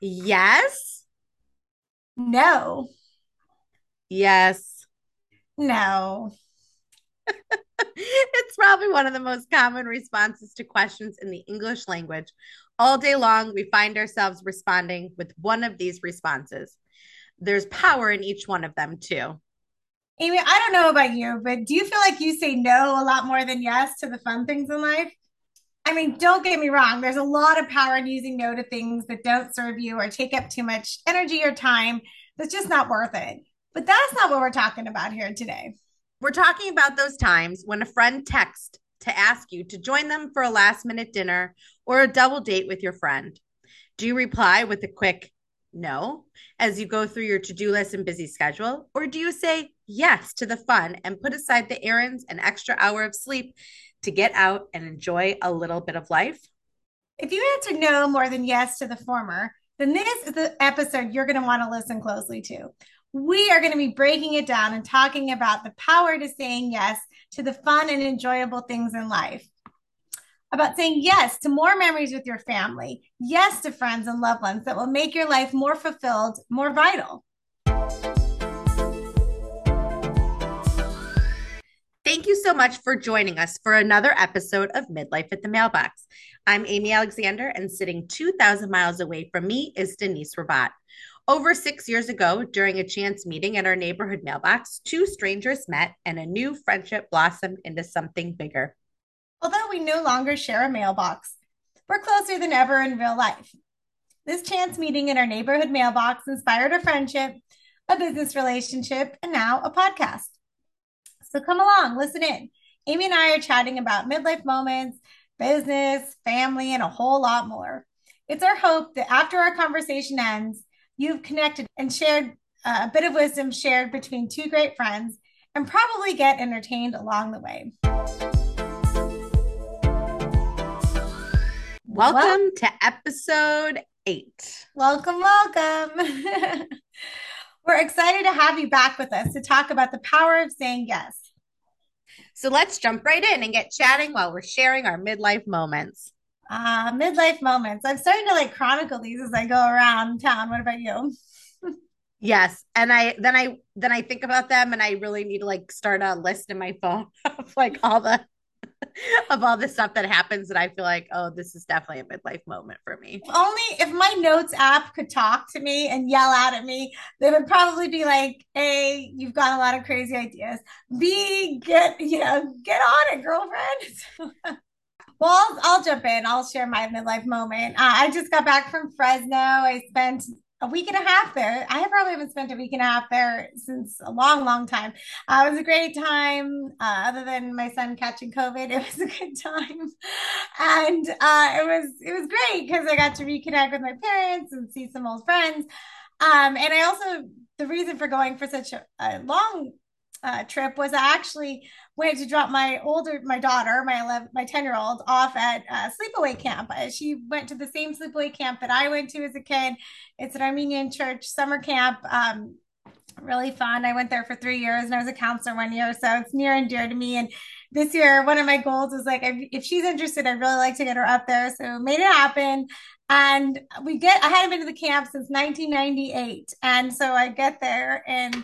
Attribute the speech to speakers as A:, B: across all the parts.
A: Yes.
B: No.
A: Yes.
B: No.
A: it's probably one of the most common responses to questions in the English language. All day long, we find ourselves responding with one of these responses. There's power in each one of them, too.
B: Amy, I don't know about you, but do you feel like you say no a lot more than yes to the fun things in life? I mean, don't get me wrong, there's a lot of power in using no to things that don't serve you or take up too much energy or time that's just not worth it. But that's not what we're talking about here today.
A: We're talking about those times when a friend texts to ask you to join them for a last minute dinner or a double date with your friend. Do you reply with a quick no as you go through your to do list and busy schedule? Or do you say yes to the fun and put aside the errands and extra hour of sleep to get out and enjoy a little bit of life?
B: If you answer no more than yes to the former, then this is the episode you're going to want to listen closely to. We are going to be breaking it down and talking about the power to saying yes to the fun and enjoyable things in life. About saying yes to more memories with your family, yes to friends and loved ones that will make your life more fulfilled, more vital.
A: Thank you so much for joining us for another episode of Midlife at the Mailbox. I'm Amy Alexander, and sitting 2,000 miles away from me is Denise Rabat. Over six years ago, during a chance meeting at our neighborhood mailbox, two strangers met and a new friendship blossomed into something bigger.
B: Although we no longer share a mailbox, we're closer than ever in real life. This chance meeting in our neighborhood mailbox inspired a friendship, a business relationship, and now a podcast. So come along, listen in. Amy and I are chatting about midlife moments, business, family, and a whole lot more. It's our hope that after our conversation ends, you've connected and shared uh, a bit of wisdom shared between two great friends and probably get entertained along the way.
A: Welcome well, to episode eight.
B: Welcome, welcome. We're excited to have you back with us to talk about the power of saying yes.
A: So let's jump right in and get chatting while we're sharing our midlife moments.
B: Uh, midlife moments. I'm starting to like chronicle these as I go around town. What about you?
A: yes. And I then I then I think about them and I really need to like start a list in my phone of like all the of all the stuff that happens that I feel like, oh, this is definitely a midlife moment for me.
B: If only if my notes app could talk to me and yell out at me, they would probably be like, A, you've got a lot of crazy ideas. B, get, you know, get on it, girlfriend. well, I'll, I'll, jump in. I'll share my midlife moment. Uh, I just got back from Fresno. I spent a week and a half there. I probably haven't spent a week and a half there since a long, long time. Uh, it was a great time. Uh, other than my son catching COVID, it was a good time, and uh, it was it was great because I got to reconnect with my parents and see some old friends. Um, and I also the reason for going for such a, a long uh, trip was I actually went to drop my older my daughter my 11 my 10 year old off at uh, sleepaway camp. Uh, she went to the same sleepaway camp that i went to as a kid. It's an armenian church summer camp um, really fun. I went there for three years and i was a counselor one year so it's near and dear to me. And this year one of my goals was like if she's interested i'd really like to get her up there so made it happen. And we get i hadn't been to the camp since 1998 and so i get there and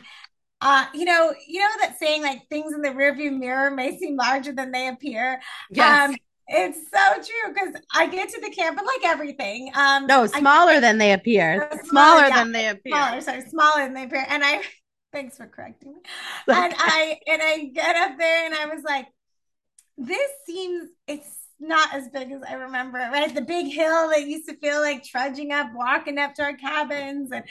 B: uh, you know, you know that saying like things in the rearview mirror may seem larger than they appear. Yes. Um, it's so true because I get to the camp and like everything. Um,
A: no, smaller I, than they appear. Smaller, smaller yeah, than they appear.
B: Smaller, sorry, smaller than they appear. And I, thanks for correcting me. And I and I get up there and I was like, this seems it's not as big as I remember, right? The big hill that used to feel like trudging up, walking up to our cabins and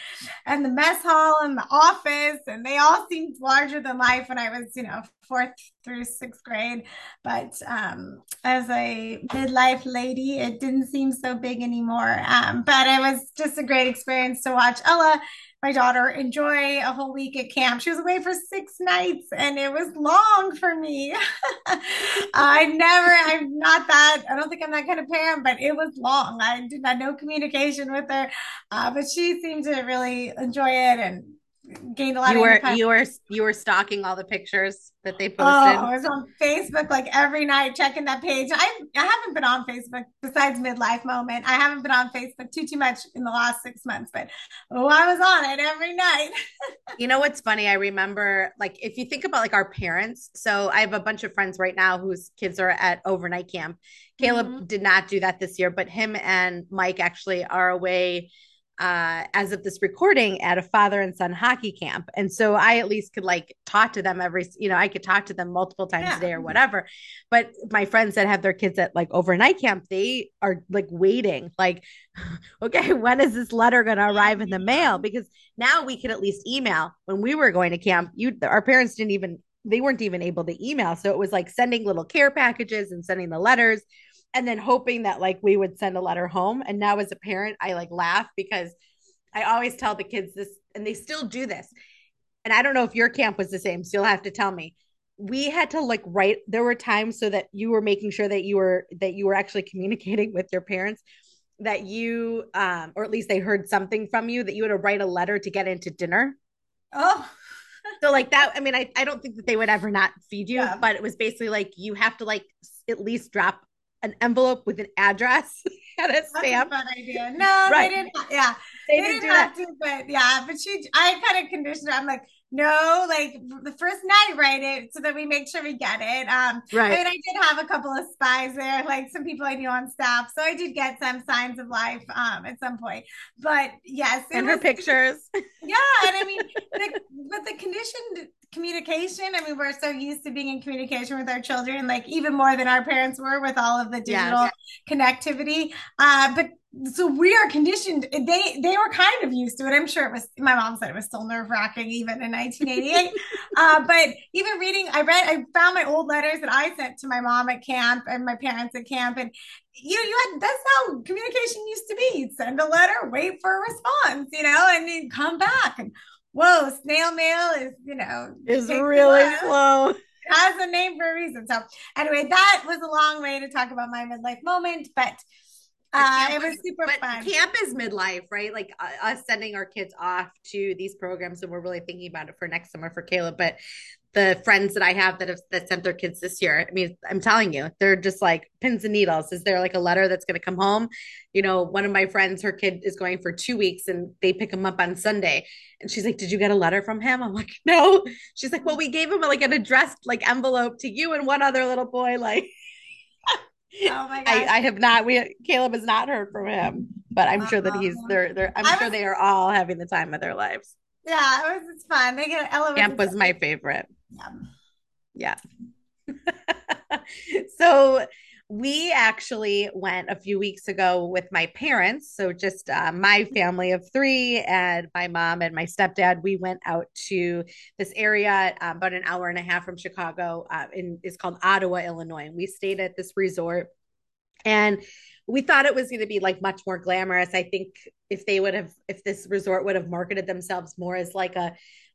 B: and the mess hall and the office, and they all seemed larger than life when I was, you know, fourth through sixth grade. But um, as a midlife lady, it didn't seem so big anymore. Um, but it was just a great experience to watch Ella my daughter enjoy a whole week at camp. She was away for six nights and it was long for me. I never, I'm not that, I don't think I'm that kind of parent, but it was long. I did not no communication with her, uh, but she seemed to really enjoy it and gained a lot
A: you
B: of
A: were you were you were stalking all the pictures that they posted.
B: Oh, I was on Facebook like every night checking that page. I I haven't been on Facebook besides midlife moment. I haven't been on Facebook too too much in the last six months, but oh, I was on it every night.
A: you know what's funny? I remember like if you think about like our parents. So I have a bunch of friends right now whose kids are at overnight camp. Caleb mm-hmm. did not do that this year, but him and Mike actually are away uh, as of this recording at a father and son hockey camp. And so I at least could like talk to them every, you know, I could talk to them multiple times yeah. a day or whatever. But my friends that have their kids at like overnight camp, they are like waiting, like, okay, when is this letter going to arrive in the mail? Because now we could at least email. When we were going to camp, you, our parents didn't even, they weren't even able to email. So it was like sending little care packages and sending the letters and then hoping that like we would send a letter home. And now as a parent, I like laugh because I always tell the kids this, and they still do this. And I don't know if your camp was the same, so you'll have to tell me. We had to like write. There were times so that you were making sure that you were that you were actually communicating with your parents that you um or at least they heard something from you that you had to write a letter to get into dinner.
B: Oh.
A: so like that i mean I, I don't think that they would ever not feed you yeah. but it was basically like you have to like at least drop an envelope with an address and a stamp.
B: That's a idea. No, right. they didn't. Yeah, they, they didn't, didn't have that. to, but yeah, but she, I kind of conditioned her. I'm like, no, like the first night, write it so that we make sure we get it. Um, right. I mean, I did have a couple of spies there, like some people I knew on staff, so I did get some signs of life um at some point. But yes,
A: and was, her pictures.
B: Yeah, and I mean, the, but the conditioned communication. I mean, we're so used to being in communication with our children, like even more than our parents were with all of the digital yes. connectivity. Uh, but so we are conditioned. They they were kind of used to it. I'm sure it was. My mom said it was still nerve wracking even in 1988. uh, but even reading, I read, I found my old letters that I sent to my mom at camp and my parents at camp, and you you had that's how communication used to be. You'd send a letter, wait for a response, you know, and then come back and whoa, snail mail is, you know,
A: is really slow. It
B: has a name for a reason. So anyway, that was a long way to talk about my midlife moment, but uh, it was super but fun.
A: Camp is midlife, right? Like uh, us sending our kids off to these programs, and we're really thinking about it for next summer for Caleb. But the friends that I have that have that sent their kids this year. I mean, I'm telling you, they're just like pins and needles. Is there like a letter that's going to come home? You know, one of my friends, her kid is going for two weeks and they pick him up on Sunday. And she's like, Did you get a letter from him? I'm like, No. She's like, Well, we gave him like an addressed like envelope to you and one other little boy. Like,
B: oh my god.
A: I, I, have not, we, Caleb has not heard from him, but I'm uh-huh. sure that he's, they're, they're, I'm I sure they are all having the time of their lives.
B: Yeah, it was it's fun. They get elevated.
A: Camp was my favorite. Yeah. Yeah. so we actually went a few weeks ago with my parents. So just uh, my family of three and my mom and my stepdad. We went out to this area uh, about an hour and a half from Chicago. Uh, in it's called Ottawa, Illinois. And we stayed at this resort, and we thought it was going to be like much more glamorous. I think if they would have, if this resort would have marketed themselves more as like a,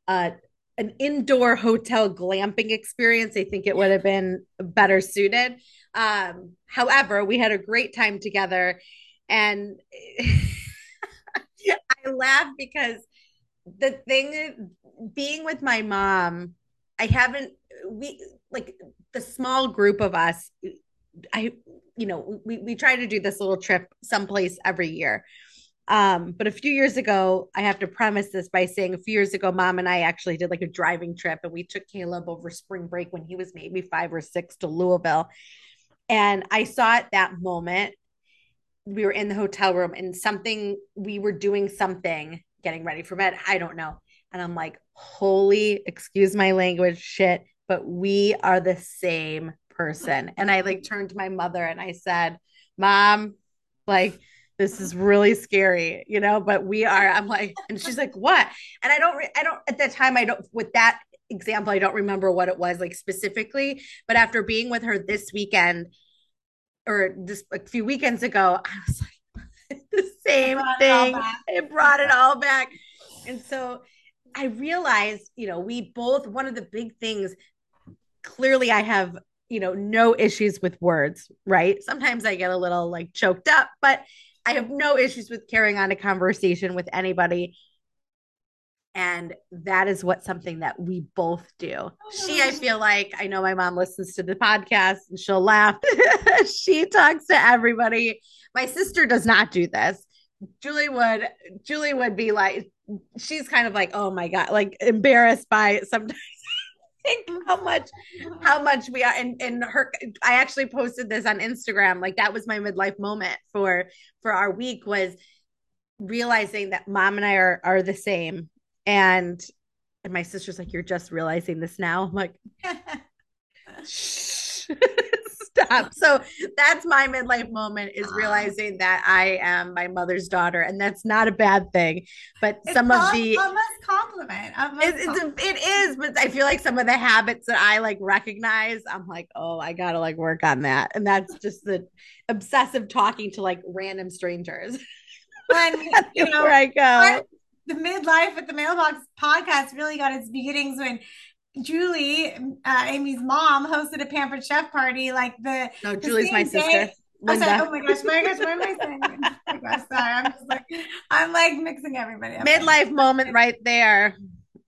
A: a an indoor hotel glamping experience, I think it would have been better suited. Um, however, we had a great time together, and I laugh because the thing being with my mom, I haven't we like the small group of us. I you know we we try to do this little trip someplace every year um, but a few years ago, I have to premise this by saying a few years ago, mom and I actually did like a driving trip and we took Caleb over spring break when he was maybe five or six to Louisville. And I saw at that moment, we were in the hotel room and something, we were doing something, getting ready for bed. I don't know. And I'm like, holy, excuse my language, shit, but we are the same person. And I like turned to my mother and I said, Mom, like, this is really scary, you know, but we are, I'm like, and she's like, what? And I don't, re- I don't, at that time, I don't, with that example, I don't remember what it was like specifically, but after being with her this weekend or this a few weekends ago, I was like, the same it thing. It, it brought it all back. And so I realized, you know, we both, one of the big things, clearly I have, you know, no issues with words, right? Sometimes I get a little like choked up, but I have no issues with carrying on a conversation with anybody. And that is what something that we both do. She, I feel like, I know my mom listens to the podcast and she'll laugh. she talks to everybody. My sister does not do this. Julie would, Julie would be like, she's kind of like, oh my God, like embarrassed by sometimes think how much how much we are and and her i actually posted this on instagram like that was my midlife moment for for our week was realizing that mom and i are are the same. And and my sister's like you're just realizing this now. I'm like stop so that's my midlife moment is ah. realizing that i am my mother's daughter and that's not a bad thing but
B: It's
A: some of the
B: compliment. A must
A: it, it's a, it is, but I feel like some of the habits that I like recognize, I'm like, oh, I gotta like work on that, and that's just the obsessive talking to like random strangers.
B: And, you know,
A: where I go.
B: the midlife at the mailbox podcast really got its beginnings when Julie, uh, Amy's mom, hosted a pampered chef party. Like the
A: No,
B: the
A: Julie's my sister.
B: day- I'm sorry. Oh my gosh, my gosh, what am I saying? Oh gosh, sorry. I'm just like, I'm like mixing everybody up.
A: Midlife moment right there.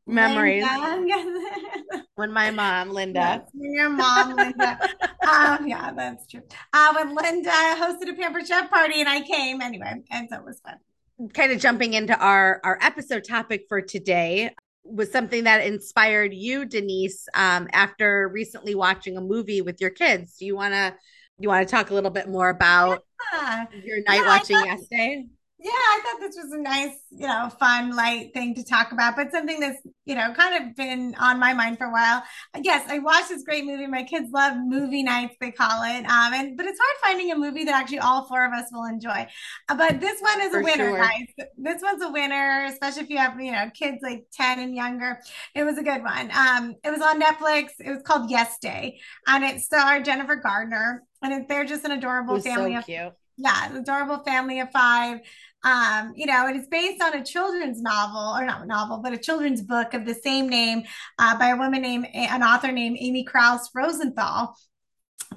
A: Memories when my mom, Linda.
B: Yes, your mom, Linda. um, yeah, that's true. Uh, when Linda hosted a pampered chef party and I came anyway, and so it was fun.
A: kind of jumping into our our episode topic for today was something that inspired you denise um, after recently watching a movie with your kids do you want to you want to talk a little bit more about
B: Yeah.
A: your night
B: Yeah,
A: watching
B: thought-
A: yesterday
B: Yeah, I thought this was a nice, you know, fun, light thing to talk about, but something that's, you know, kind of been on my mind for a while. Yes, I watched this great movie. My kids love movie nights, they call it. Um, and but it's hard finding a movie that actually all four of us will enjoy. Uh, but this one is
A: For
B: a winner,
A: sure.
B: guys. This one's a winner, especially if you have, you know, kids like 10 and younger. It was a good one. Um, it was on Netflix. It was called Yes Day, and it starred Jennifer Gardner. And it, they're just an adorable family
A: so
B: of
A: cute
B: yeah, an adorable family of five. Um, you know, it's based on a children's novel, or not novel, but a children's book of the same name uh, by a woman named, an author named Amy Krouse Rosenthal,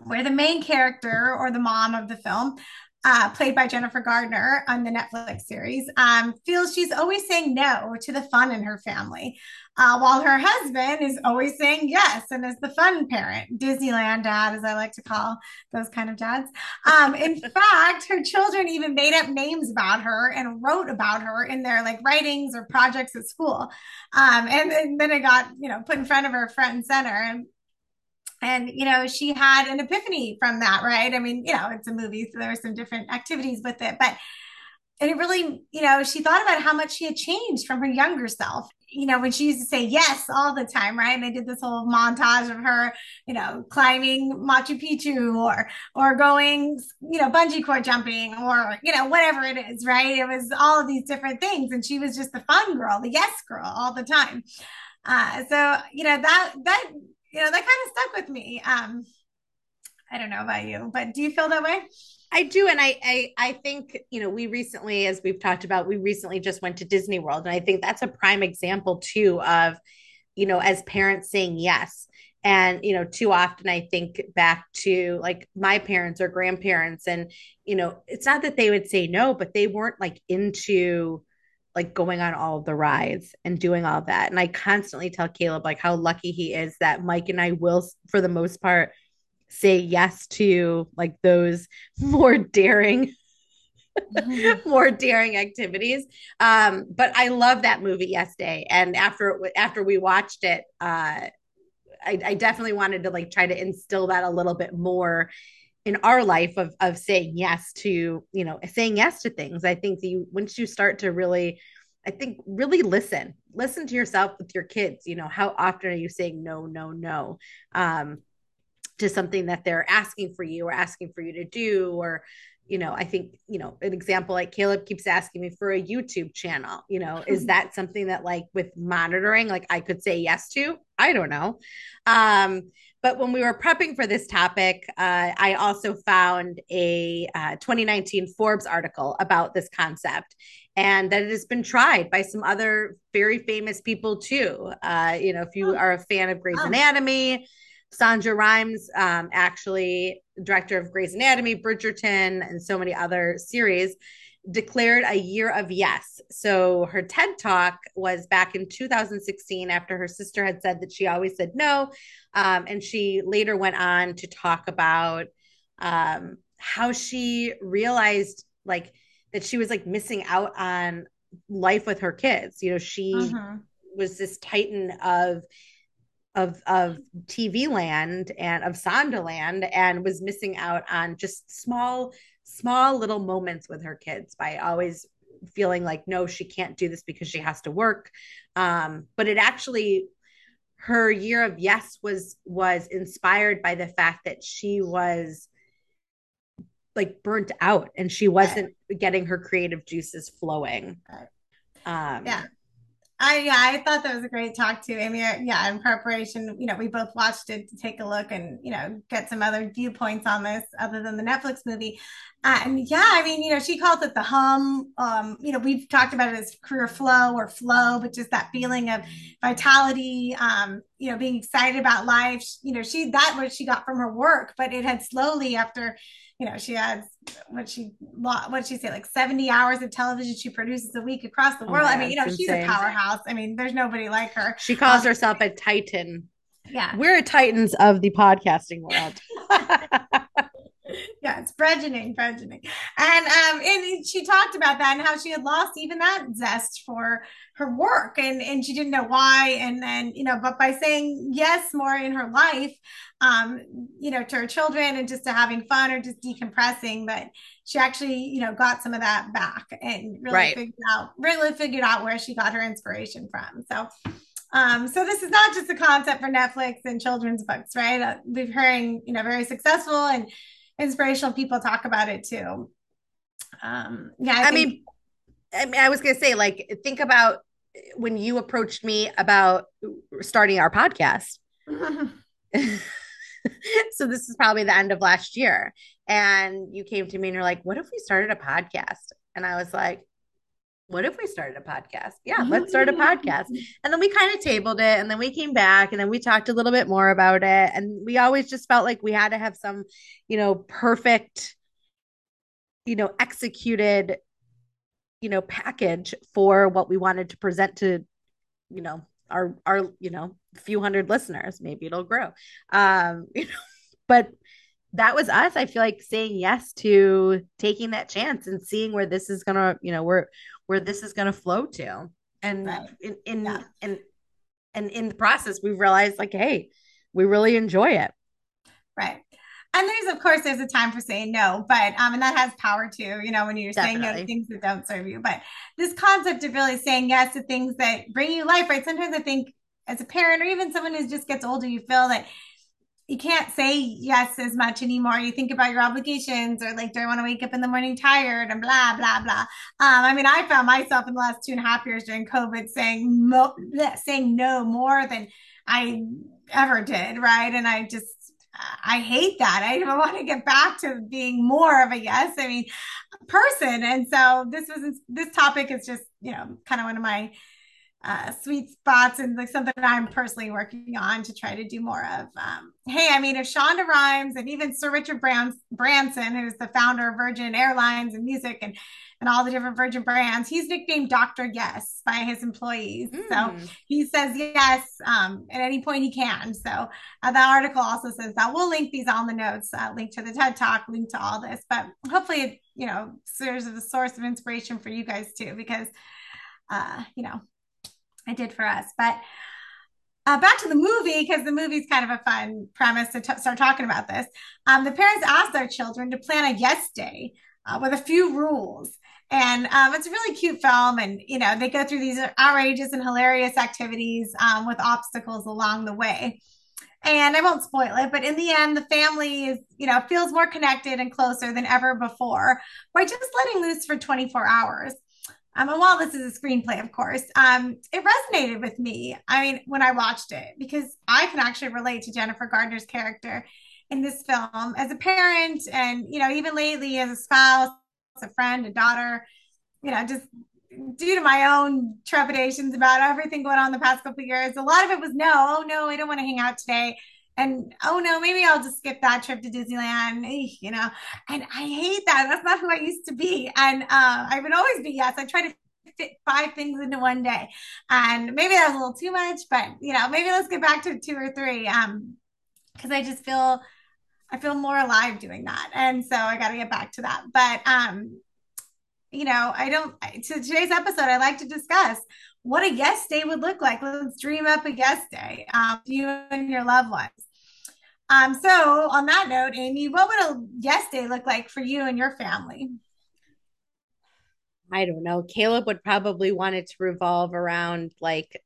B: where the main character or the mom of the film, uh, played by Jennifer Gardner on the Netflix series, um, feels she's always saying no to the fun in her family, uh, while her husband is always saying yes and is the fun parent, Disneyland dad, as I like to call those kind of dads. Um, in fact, her children even made up names about her and wrote about her in their like writings or projects at school. Um, and, and then it got, you know, put in front of her front and center. And and you know she had an epiphany from that right i mean you know it's a movie so there were some different activities with it but and it really you know she thought about how much she had changed from her younger self you know when she used to say yes all the time right? And they did this whole montage of her you know climbing machu picchu or or going you know bungee cord jumping or you know whatever it is right? It was all of these different things. And she was just the fun girl the yes girl all the time. Uh so you know that that you know that kind of stuck with me. Um i don't know about you but do you feel that way
A: I do, and I, I I think you know we recently, as we've talked about, we recently just went to Disney World, and I think that's a prime example too of you know as parents saying yes. And you know, too often I think back to like my parents or grandparents, and you know, it's not that they would say no, but they weren't like into like going on all the rides and doing all that. And I constantly tell Caleb like how lucky he is that Mike and I will, for the most part, say yes to like those more daring more daring activities. Um but i love that movie Yes Day and after after we watched it uh I, I definitely wanted to like try to instill that a little bit more in our life of of saying yes to you know saying yes to things. I think that you once you start to really i think really listen listen to yourself with your kids you know how often are you saying no no no? Um to something that they're asking for you or asking for you to do or you know i think you know an example like caleb keeps asking me for a youtube channel you know is that something that like with monitoring like i could say yes to? I don't know. Um but when we were prepping for this topic uh, i also found a uh, 2019 forbes article about this concept and that it has been tried by some other very famous people too. Uh, you know if you are a fan of grey's anatomy Shonda Rhimes, um, actually director of Grey's Anatomy, Bridgerton, and so many other series, declared a year of yes. So her TED talk was back in 2016 after her sister had said that she always said no. Um, and she later went on to talk about um, how she realized like that she was like missing out on life with her kids. You know, she mm-hmm. was this titan of of of TV land and of Shondaland and was missing out on just small small little moments with her kids by always feeling like no she can't do this because she has to work um, but it actually her year of yes was was inspired by the fact that she was like burnt out and she wasn't right. getting her creative juices flowing
B: right. um yeah I yeah, I thought that was a great talk too. Amy. yeah, in preparation, you know, we both watched it to take a look and you know get some other viewpoints on this other than the Netflix movie. And yeah, I mean, you know, she calls it the hum. Um, you know, we've talked about it as career flow or flow, but just that feeling of vitality. Um, you know, being excited about life. You know, she that what she got from her work, but it had slowly after you know, she has what she what she say like 70 hours of television she produces a week across the oh, world. Oh, I mean, you know, she's insane. a powerhouse. I mean, there's nobody like her.
A: She calls um, herself a titan.
B: Yeah.
A: We're titans of the podcasting world.
B: yeah, it's burgeoning, burgeoning. And um, and she talked about that and how she had lost even that zest for her work and and she didn't know why. And then, you know, but by saying yes more in her life, um, you know, to her children and just to having fun or just decompressing, that she actually, you know, got some of that back and really right. figured out, really figured out where she got her inspiration from. So um, so this is not just a concept for Netflix and children's books, right? Uh, we've hearing, you know, very successful and inspirational people talk about it too. Um, yeah,
A: I, I think- mean, I mean, I was gonna say, like, think about when you approached me about starting our podcast. so this is probably the end of last year, and you came to me and you're like, "What if we started a podcast?" And I was like, what if we started a podcast? Yeah, let's start a podcast. And then we kind of tabled it and then we came back and then we talked a little bit more about it. And we always just felt like we had to have some, you know, perfect, you know, executed, you know, package for what we wanted to present to, you know, our our, you know, few hundred listeners. Maybe it'll grow. Um, you know, but that was us. I feel like saying yes to taking that chance and seeing where this is gonna, you know, where where this is gonna flow to. And right. in in yeah. and and in the process, we've realized like, hey, we really enjoy it.
B: Right. And there's of course there's a time for saying no, but um, and that has power too, you know, when you're Definitely. saying no to things that don't serve you. But this concept of really saying yes to things that bring you life, right? Sometimes I think as a parent or even someone who just gets older, you feel that you can't say yes as much anymore. You think about your obligations or like, do I want to wake up in the morning tired and blah, blah, blah. Um, I mean, I found myself in the last two and a half years during COVID saying, mo- saying no more than I ever did. Right. And I just, I hate that. I want to get back to being more of a yes. I mean, person. And so this was, this topic is just, you know, kind of one of my, uh, sweet spots and like something I'm personally working on to try to do more of. Um, hey, I mean, if Shonda Rhimes and even Sir Richard Brans- Branson, who's the founder of Virgin Airlines and music and and all the different Virgin brands, he's nicknamed Doctor Yes by his employees. Mm. So hmm. he says yes um, at any point he can. So uh, the article also says that we'll link these on the notes, uh, link to the TED Talk, link to all this, but hopefully it you know serves as a source of inspiration for you guys too, because uh, you know it did for us. But uh, back to the movie because the movie's kind of a fun premise to t- start talking about this. Um, the parents asked their children to plan a yes day uh, with a few rules. And um, it's a really cute film. And, you know, they go through these outrageous and hilarious activities um, with obstacles along the way. And I won't spoil it, but in the end, the family is, you know, feels more connected and closer than ever before by just letting loose for 24 hours. Um, and while this is a screenplay, of course, um, it resonated with me. I mean, when I watched it, because I can actually relate to Jennifer Gardner's character in this film as a parent, and you know, even lately as a spouse, a friend, a daughter. You know, just due to my own trepidations about everything going on the past couple years, a lot of it was no, oh no, I don't want to hang out today. And oh no, maybe I'll just skip that trip to Disneyland, you know. And I hate that. That's not who I used to be. And uh, I would always be yes. I try to fit five things into one day, and maybe that was a little too much, but you know, maybe let's get back to two or three. Um, because I just feel I feel more alive doing that, and so I got to get back to that. But um, you know, I don't. To today's episode, I like to discuss what a guest day would look like. Let's dream up a guest day, um, you and your loved ones. Um, so on that note, Amy, what would a yes day look like for you and your family?
A: I don't know. Caleb would probably want it to revolve around like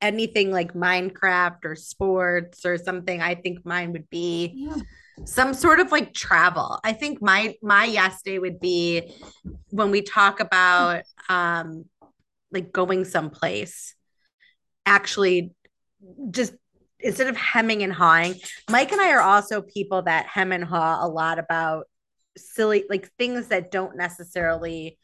A: anything like Minecraft or sports or something. I think mine would be yeah. some sort of like travel. I think my my yes day would be when we talk about um like going someplace, actually just instead of hemming and hawing, Mike and I are also people that hem and haw a lot about silly, like things that don't necessarily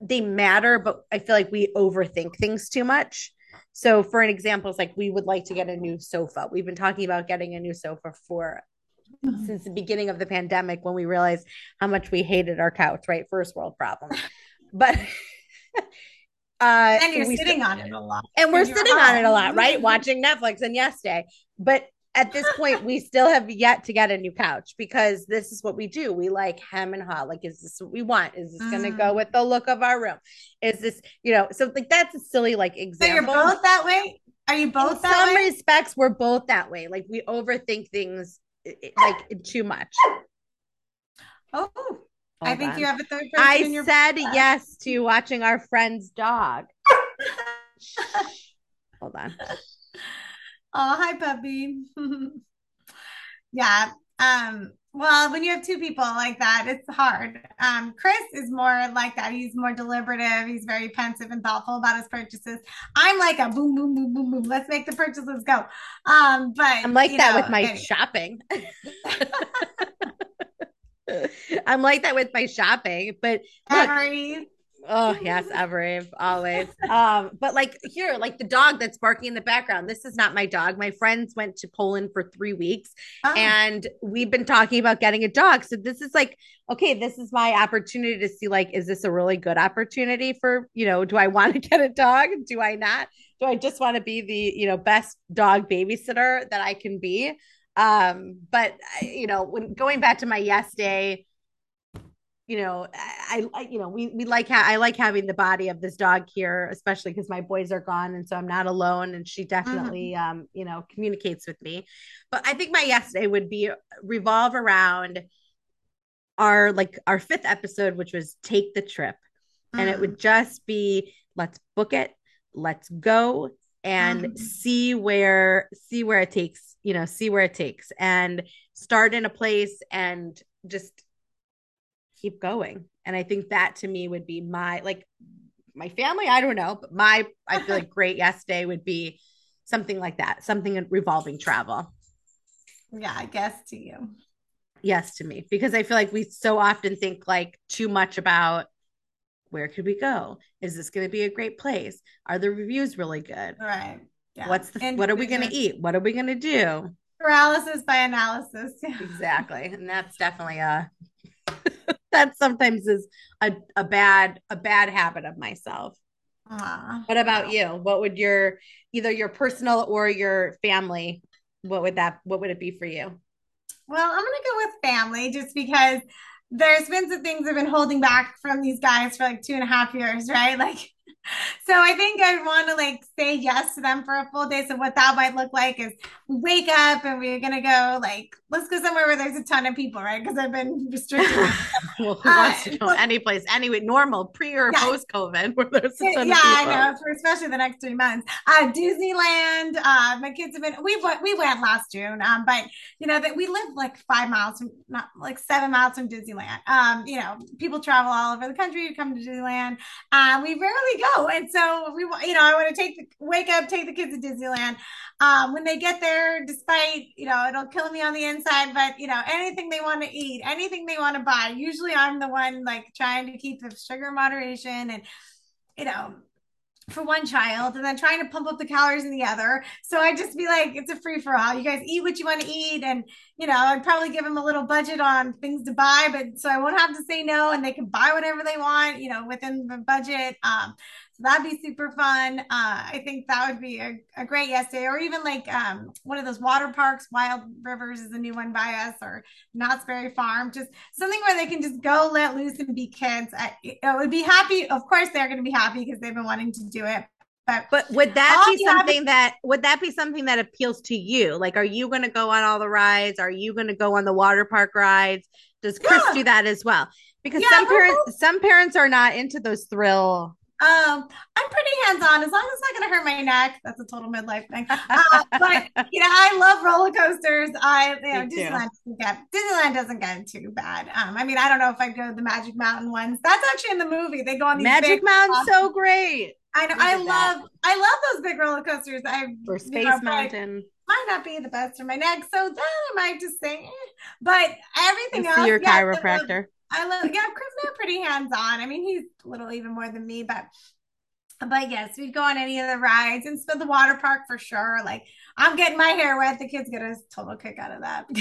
A: they matter, but I feel like we overthink things too much. So, for an example, it's like we would like to get a new sofa. We've been talking about getting a new sofa for mm-hmm. since the beginning of the pandemic when we realized how much we hated our couch, right? First world problem. But
B: Uh, and you're sitting on it a lot.
A: And we're sitting on it a lot, right? Watching Netflix and yesterday. But at this point, we still have yet to get a new couch because this is what we do. We like hem and haw. Like, is this what we want? Is this mm. going to go with the look of our room? Is this, you know, so like that's a silly like example.
B: So you're both that way. Are you both
A: In some way? respects? We're both that way. Like we overthink things like too much.
B: Oh, Hold I think on. you have a third person.
A: I said yes to watching our friend's dog. Hold on.
B: Oh, hi, puppy. yeah. Um, well, when you have two people like that, it's hard. Um, Chris is more like that. He's more deliberative. He's very pensive and thoughtful about his purchases. I'm like a boom, boom, boom, boom, boom. Let's make the purchases go. Um, but
A: I'm like that know, with my shopping. I'm like that with my shopping, but look, Oh yes, Every always. Um, but like here, like the dog that's barking in the background. This is not my dog. My friends went to Poland for three weeks, oh. and we've been talking about getting a dog. So this is like, okay, this is my opportunity to see like, is this a really good opportunity for you know? Do I want to get a dog? Do I not? Do I just want to be the you know best dog babysitter that I can be? Um, but you know, when going back to my yes day you know, I, I you know, we we like ha- I like having the body of this dog here, especially because my boys are gone, and so I'm not alone. And she definitely, mm-hmm. um, you know, communicates with me. But I think my yes day would be revolve around our like our fifth episode, which was take the trip, mm-hmm. and it would mm. just be let's book it, let's go, and mm-hmm. see where see where it takes, you know, see where it takes, and start in a place and just keep going. And I think that to me would be my like my family, I don't know, but my I feel like great yes day would be something like that, something in revolving travel.
B: Yeah, I guess to you.
A: Yes, to me, because I feel like we so often think like too much about where could we go? Is this going to be a great place? Are the reviews really good?
B: Right.
A: Yeah. What's the and what are we going to eat? What are we going to do?
B: Paralysis by analysis.
A: exactly. And that's definitely a that sometimes is a, a bad a bad habit of myself. Uh, what about you? What would your either your personal or your family? What would that? What would it be for you?
B: Well, I'm gonna go with family just because there's been some things I've been holding back from these guys for like two and a half years, right? Like so I think I want to like say yes to them for a full day. So what that might look like is we wake up and we're gonna go like let's go somewhere where there's a ton of people, right? Because I've been restricted.
A: well, who uh, wants to go any place anyway, normal pre or yeah. post COVID where there's a ton of people.
B: yeah,
A: I
B: know for especially the next three months. Uh, Disneyland. Uh, my kids have been we went we went last June, um, but you know that we live like five miles from not like seven miles from Disneyland. Um, you know people travel all over the country to come to Disneyland. Um, we rarely go and so we, you know, I want to take the wake up, take the kids to Disneyland. Um, when they get there, despite you know, it'll kill me on the inside, but you know, anything they want to eat, anything they want to buy. Usually, I'm the one like trying to keep the sugar moderation and you know for one child and then trying to pump up the calories in the other. So I'd just be like, it's a free for all. You guys eat what you want to eat. And, you know, I'd probably give them a little budget on things to buy, but so I won't have to say no and they can buy whatever they want, you know, within the budget. Um, so that'd be super fun. Uh, I think that would be a, a great yes day, or even like um, one of those water parks. Wild Rivers is a new one by us, or Knott's Berry Farm. Just something where they can just go let loose and be kids. I, I would be happy. Of course, they're going to be happy because they've been wanting to do it. But,
A: but would that be something that would that be something that appeals to you? Like, are you going to go on all the rides? Are you going to go on the water park rides? Does Chris yeah. do that as well? Because yeah, some parents some parents are not into those thrill
B: um, I'm pretty hands on as long as it's not going to hurt my neck. That's a total midlife thing. Uh, but you know, I love roller coasters. I you know Disneyland doesn't get Disneyland doesn't get too bad. Um, I mean, I don't know if I'd go to the Magic Mountain ones. That's actually in the movie. They go on these
A: Magic Mountain, so great.
B: I know. I love that. I love those big roller coasters. I
A: for Space know, Mountain.
B: Might not be the best for my neck, so then I might just say, eh. but everything else.
A: See your chiropractor.
B: I love yeah, Chris are pretty hands on. I mean, he's a little even more than me, but but yes, we'd go on any of the rides and spend the water park for sure. Like I'm getting my hair wet. The kids get a total kick out of that.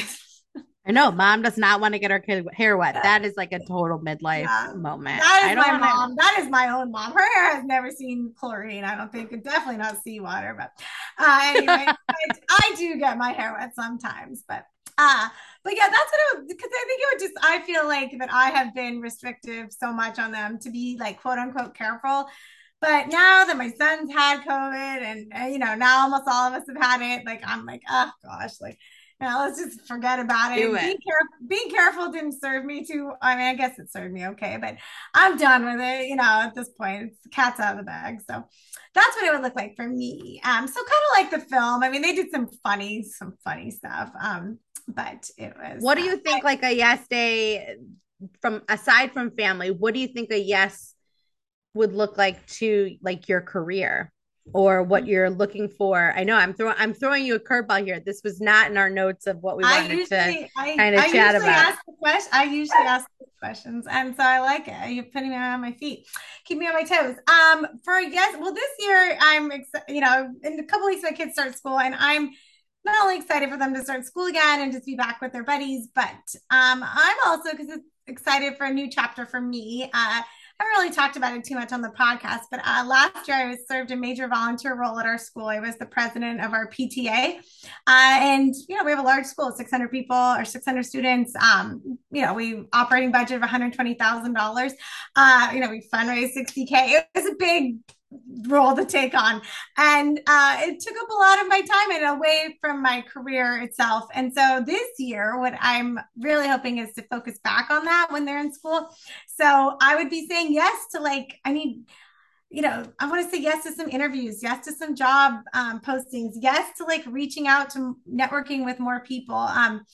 A: I know mom does not want to get her kid hair wet. Yeah. That is like a total midlife yeah. moment.
B: That is my mom. That is my own mom. Her hair has never seen chlorine. I don't think, definitely not seawater. But uh, anyway, I, I do get my hair wet sometimes. But uh, but yeah, that's what it was because I think it would just I feel like that I have been restrictive so much on them to be like quote unquote careful. But now that my son's had COVID and uh, you know, now almost all of us have had it, like I'm like, oh gosh, like now let's just forget about it. it. Being, careful, being careful didn't serve me too. I mean, I guess it served me okay, but I'm done with it. You know, at this point, it's cat's out of the bag. So that's what it would look like for me. Um, so kind of like the film. I mean, they did some funny, some funny stuff. Um, but it was.
A: What do you uh, think? like a yes day from aside from family, what do you think a yes would look like to like your career? or what mm-hmm. you're looking for. I know I'm throwing I'm throwing you a curveball here. This was not in our notes of what we wanted usually, to kind of chat about.
B: Ask the question, I usually ask questions, and so I like it. You're putting me on my feet, keep me on my toes. Um, for yes, well, this year I'm, ex- you know, in a couple weeks my kids start school, and I'm not only excited for them to start school again and just be back with their buddies, but um, I'm also because excited for a new chapter for me. Uh, I haven't really talked about it too much on the podcast, but uh, last year I was served a major volunteer role at our school. I was the president of our PTA, uh, and you know we have a large school, 600 people or 600 students. Um, you know we operating budget of 120 thousand uh, dollars. You know we fundraised 60k. It was a big role to take on. And uh, it took up a lot of my time and away from my career itself. And so this year what i'm really hoping is to focus back on that when they're in school. So i would be saying yes to like i need you know i want to say yes to some interviews yes to some job um, postings yes to like reaching out to networking with more people. Um,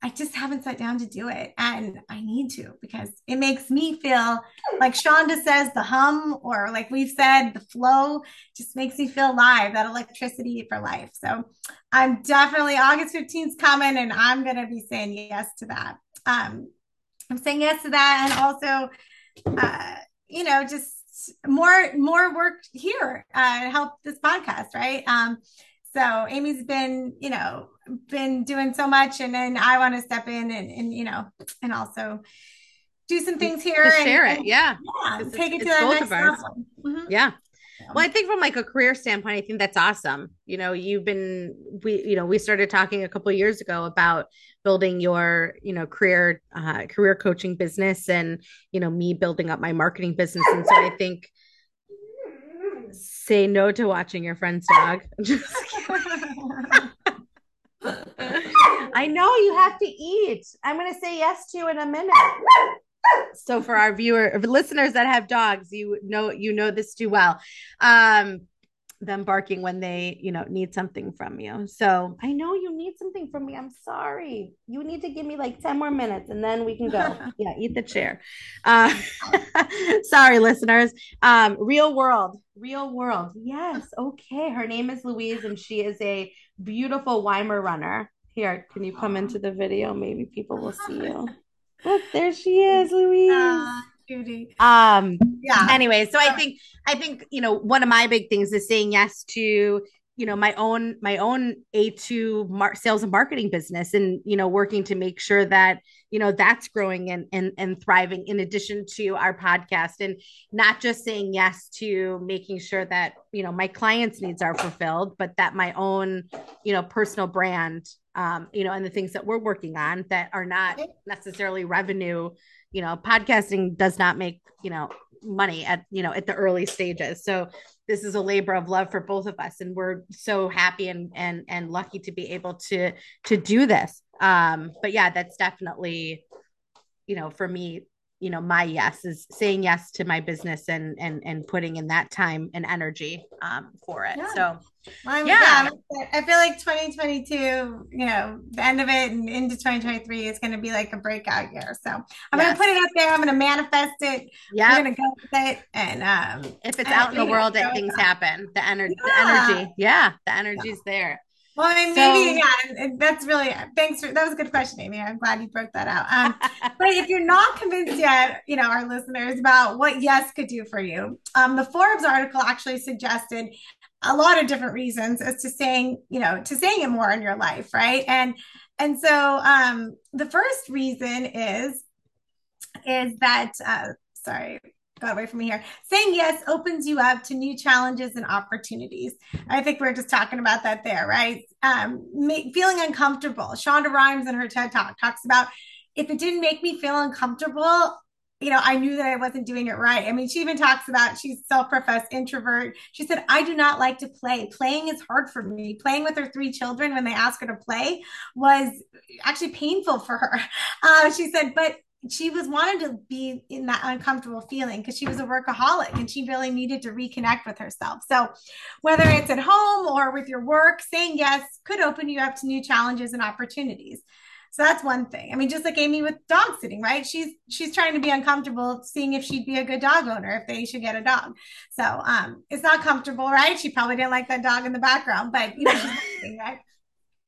B: I just haven't sat down to do it. And I need to because it makes me feel like Shonda says the hum, or like we've said, the flow just makes me feel alive, that electricity for life. So I'm definitely August 15th is coming and I'm going to be saying yes to that. Um, I'm saying yes to that. And also, uh, you know, just more, more work here, uh, help this podcast. Right. Um, so Amy's been, you know, been doing so much and then I want to step in and, and you know, and also do some things here
A: and share it. Yeah.
B: Yeah. Take it to the next level.
A: Mm-hmm. Yeah. Well, I think from like a career standpoint, I think that's awesome. You know, you've been we you know we started talking a couple years ago about building your you know career uh, career coaching business, and you know me building up my marketing business, and so I think say no to watching your friend's dog. I know you have to eat. I'm going to say yes to you in a minute. So for our viewer listeners that have dogs, you know you know this too well. Um them barking when they, you know, need something from you. So I know you need something from me. I'm sorry. You need to give me like 10 more minutes and then we can go. yeah, eat the chair. Uh, sorry, listeners. Um, real world, real world. Yes. Okay. Her name is Louise and she is a beautiful Weimaraner. Here, can you come into the video? Maybe people will see you. Look, there she is, Louise. Uh,
B: Judy.
A: Um, yeah. Anyway, so I think I think you know one of my big things is saying yes to you know my own my own a2 mar- sales and marketing business and you know working to make sure that you know that's growing and, and and thriving in addition to our podcast and not just saying yes to making sure that you know my clients needs are fulfilled but that my own you know personal brand um you know and the things that we're working on that are not necessarily revenue you know podcasting does not make you know money at you know at the early stages. So this is a labor of love for both of us and we're so happy and and and lucky to be able to to do this. Um but yeah that's definitely you know for me you know my yes is saying yes to my business and and and putting in that time and energy um for it yeah. so
B: well, yeah. yeah. I feel like 2022, you know, the end of it and into 2023 is going to be like a breakout year. So I'm yes. going to put it up there. I'm going to manifest it. Yeah. I'm going to go with it. And um,
A: if it's out in the world, that things happen. The energy, yeah. the energy. Yeah. The energy's yeah. there.
B: Well, I mean, so, maybe yeah, that's really thanks for that was a good question, Amy. I'm glad you broke that out. Um, but if you're not convinced yet, you know, our listeners about what yes could do for you, um, the Forbes article actually suggested a lot of different reasons as to saying, you know, to saying it more in your life, right? And and so um, the first reason is is that uh, sorry, got away from me here. Saying yes opens you up to new challenges and opportunities. I think we are just talking about that there, right? Um, make, feeling uncomfortable. Shonda Rhimes in her TED Talk talks about if it didn't make me feel uncomfortable, you know, I knew that I wasn't doing it right. I mean, she even talks about she's self-professed introvert. She said, I do not like to play. Playing is hard for me. Playing with her three children when they asked her to play was actually painful for her. Uh, she said, but she was wanted to be in that uncomfortable feeling because she was a workaholic and she really needed to reconnect with herself. So, whether it's at home or with your work, saying yes could open you up to new challenges and opportunities. So that's one thing. I mean, just like Amy with dog sitting, right? She's she's trying to be uncomfortable, seeing if she'd be a good dog owner if they should get a dog. So um, it's not comfortable, right? She probably didn't like that dog in the background, but you know, right?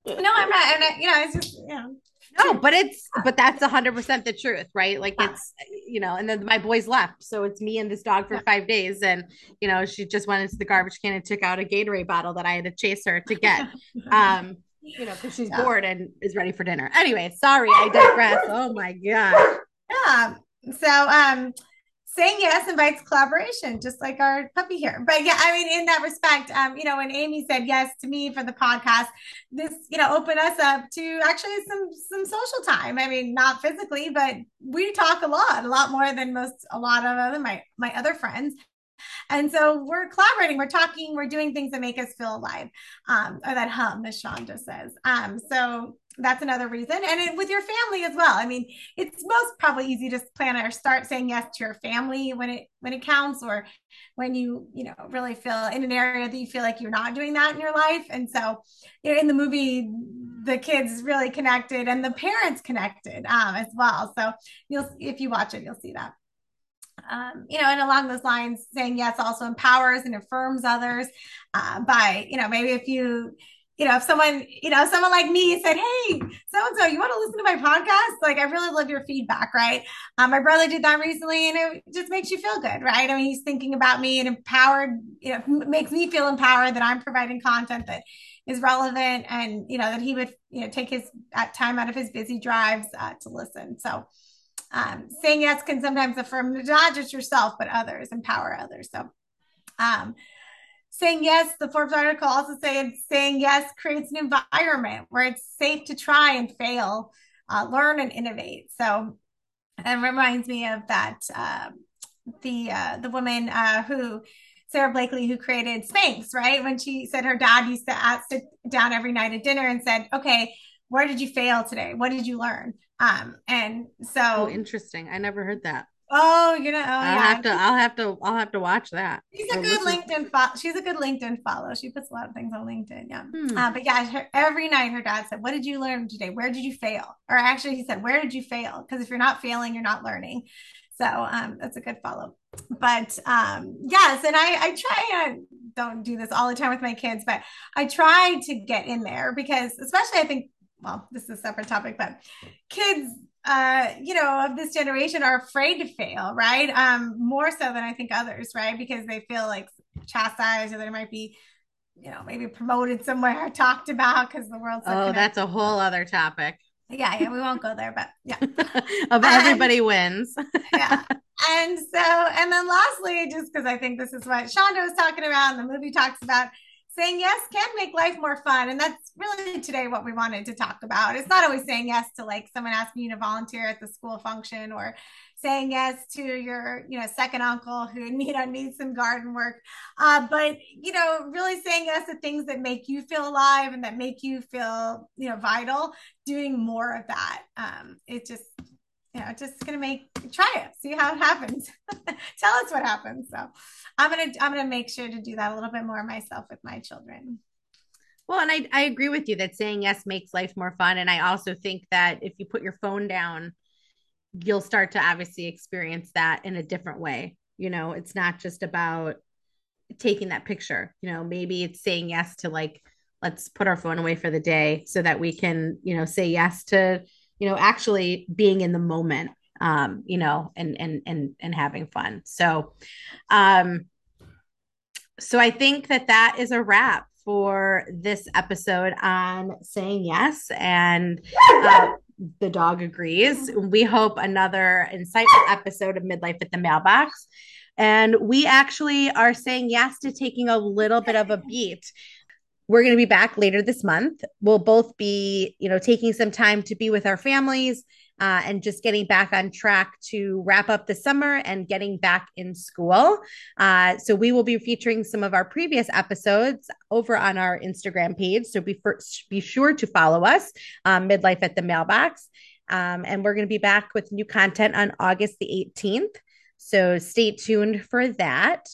B: No, I'm not. And I, you know, it's just you know.
A: No, but it's but that's hundred percent the truth, right? Like it's you know, and then my boys left, so it's me and this dog for five days, and you know, she just went into the garbage can and took out a Gatorade bottle that I had to chase her to get. Um, you know, because she's yeah. bored and is ready for dinner. Anyway, sorry, I digress. oh my god.
B: Yeah. So um saying yes invites collaboration, just like our puppy here. But yeah, I mean, in that respect, um, you know, when Amy said yes to me for the podcast, this, you know, opened us up to actually some some social time. I mean, not physically, but we talk a lot, a lot more than most a lot of other my my other friends. And so we're collaborating, we're talking, we're doing things that make us feel alive, um, or that hum, as just says. Um, so that's another reason. And it, with your family as well. I mean, it's most probably easy to plan or start saying yes to your family when it when it counts, or when you you know really feel in an area that you feel like you're not doing that in your life. And so, you know, in the movie, the kids really connected and the parents connected um, as well. So you'll if you watch it, you'll see that um, you know, and along those lines, saying yes also empowers and affirms others uh, by, you know, maybe if you, you know, if someone, you know, someone like me said, Hey, so and so, you want to listen to my podcast? Like, I really love your feedback, right? Um, my brother did that recently and it just makes you feel good, right? I mean, he's thinking about me and empowered, you know, makes me feel empowered that I'm providing content that is relevant and, you know, that he would, you know, take his time out of his busy drives uh, to listen. So, um, saying yes can sometimes affirm not just yourself, but others, empower others. So, um, saying yes, the Forbes article also said saying yes creates an environment where it's safe to try and fail, uh, learn and innovate. So, it reminds me of that uh, the uh, the woman uh, who Sara Blakely who created Spanx, right? When she said her dad used to ask, sit down every night at dinner and said, "Okay, where did you fail today? What did you learn?" Um, and so
A: oh, interesting. I never heard that.
B: Oh, you know, oh,
A: I'll yeah. have to, I'll have to, I'll have to watch that.
B: She's a good LinkedIn follow. She's a good LinkedIn follow. She puts a lot of things on LinkedIn. Yeah. Hmm. Uh, but yeah, her, every night her dad said, "What did you learn today? Where did you fail?" Or actually, he said, "Where did you fail?" Because if you're not failing, you're not learning. So um, that's a good follow. But um, yes, and I, I try and don't do this all the time with my kids, but I try to get in there because, especially, I think well, this is a separate topic, but kids uh, you know, of this generation are afraid to fail, right? Um, more so than I think others, right? Because they feel like chastised or they might be, you know, maybe promoted somewhere, or talked about because the world's.
A: Oh, that's a whole other topic.
B: Yeah, yeah, we won't go there, but yeah.
A: everybody and, wins.
B: yeah. And so, and then lastly, just because I think this is what Shonda was talking about and the movie talks about, saying yes can make life more fun. And that's really today what we wanted to talk about. It's not always saying yes to like someone asking you to volunteer at the school function or saying yes to your you know second uncle who you know needs some garden work uh, but you know really saying yes to things that make you feel alive and that make you feel you know vital doing more of that um, it just you know, just gonna make try it, see how it happens. Tell us what happens. So I'm gonna I'm gonna make sure to do that a little bit more myself with my children.
A: Well, and I, I agree with you that saying yes makes life more fun. And I also think that if you put your phone down, you'll start to obviously experience that in a different way. You know, it's not just about taking that picture. You know, maybe it's saying yes to like, let's put our phone away for the day so that we can, you know, say yes to you know, actually being in the moment, um, you know, and and and and having fun. So, um, so I think that that is a wrap for this episode on saying yes and. Uh, the dog agrees. We hope another insightful episode of Midlife at the Mailbox. And we actually are saying yes to taking a little bit of a beat we're going to be back later this month. We'll both be, you know, taking some time to be with our families uh, and just getting back on track to wrap up the summer and getting back in school. Uh, so we will be featuring some of our previous episodes over on our Instagram page. So be be sure to follow us, um, Midlife at the Mailbox, um, and we're going to be back with new content on August the 18th. So stay tuned for that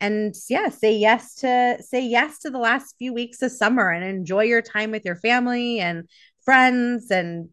A: and yeah say yes to say yes to the last few weeks of summer and enjoy your time with your family and friends and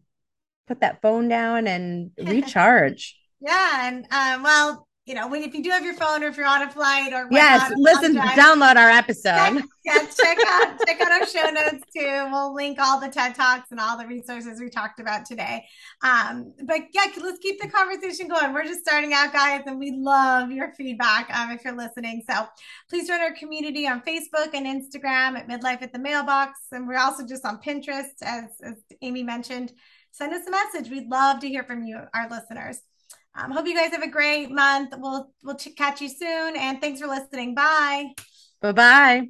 A: put that phone down and recharge.
B: Yeah and um, well you know, when if you do have your phone or if you're on a flight or
A: yes, listen, download our episode.
B: Yeah, check out check out our show notes too. We'll link all the TED talks and all the resources we talked about today. Um, but yeah, let's keep the conversation going. We're just starting out, guys, and we love your feedback um, if you're listening. So please join our community on Facebook and Instagram at Midlife at the Mailbox, and we're also just on Pinterest, as as Amy mentioned. Send us a message. We'd love to hear from you, our listeners. Um, hope you guys have a great month. We'll we'll catch you soon, and thanks for listening. Bye.
A: Bye bye.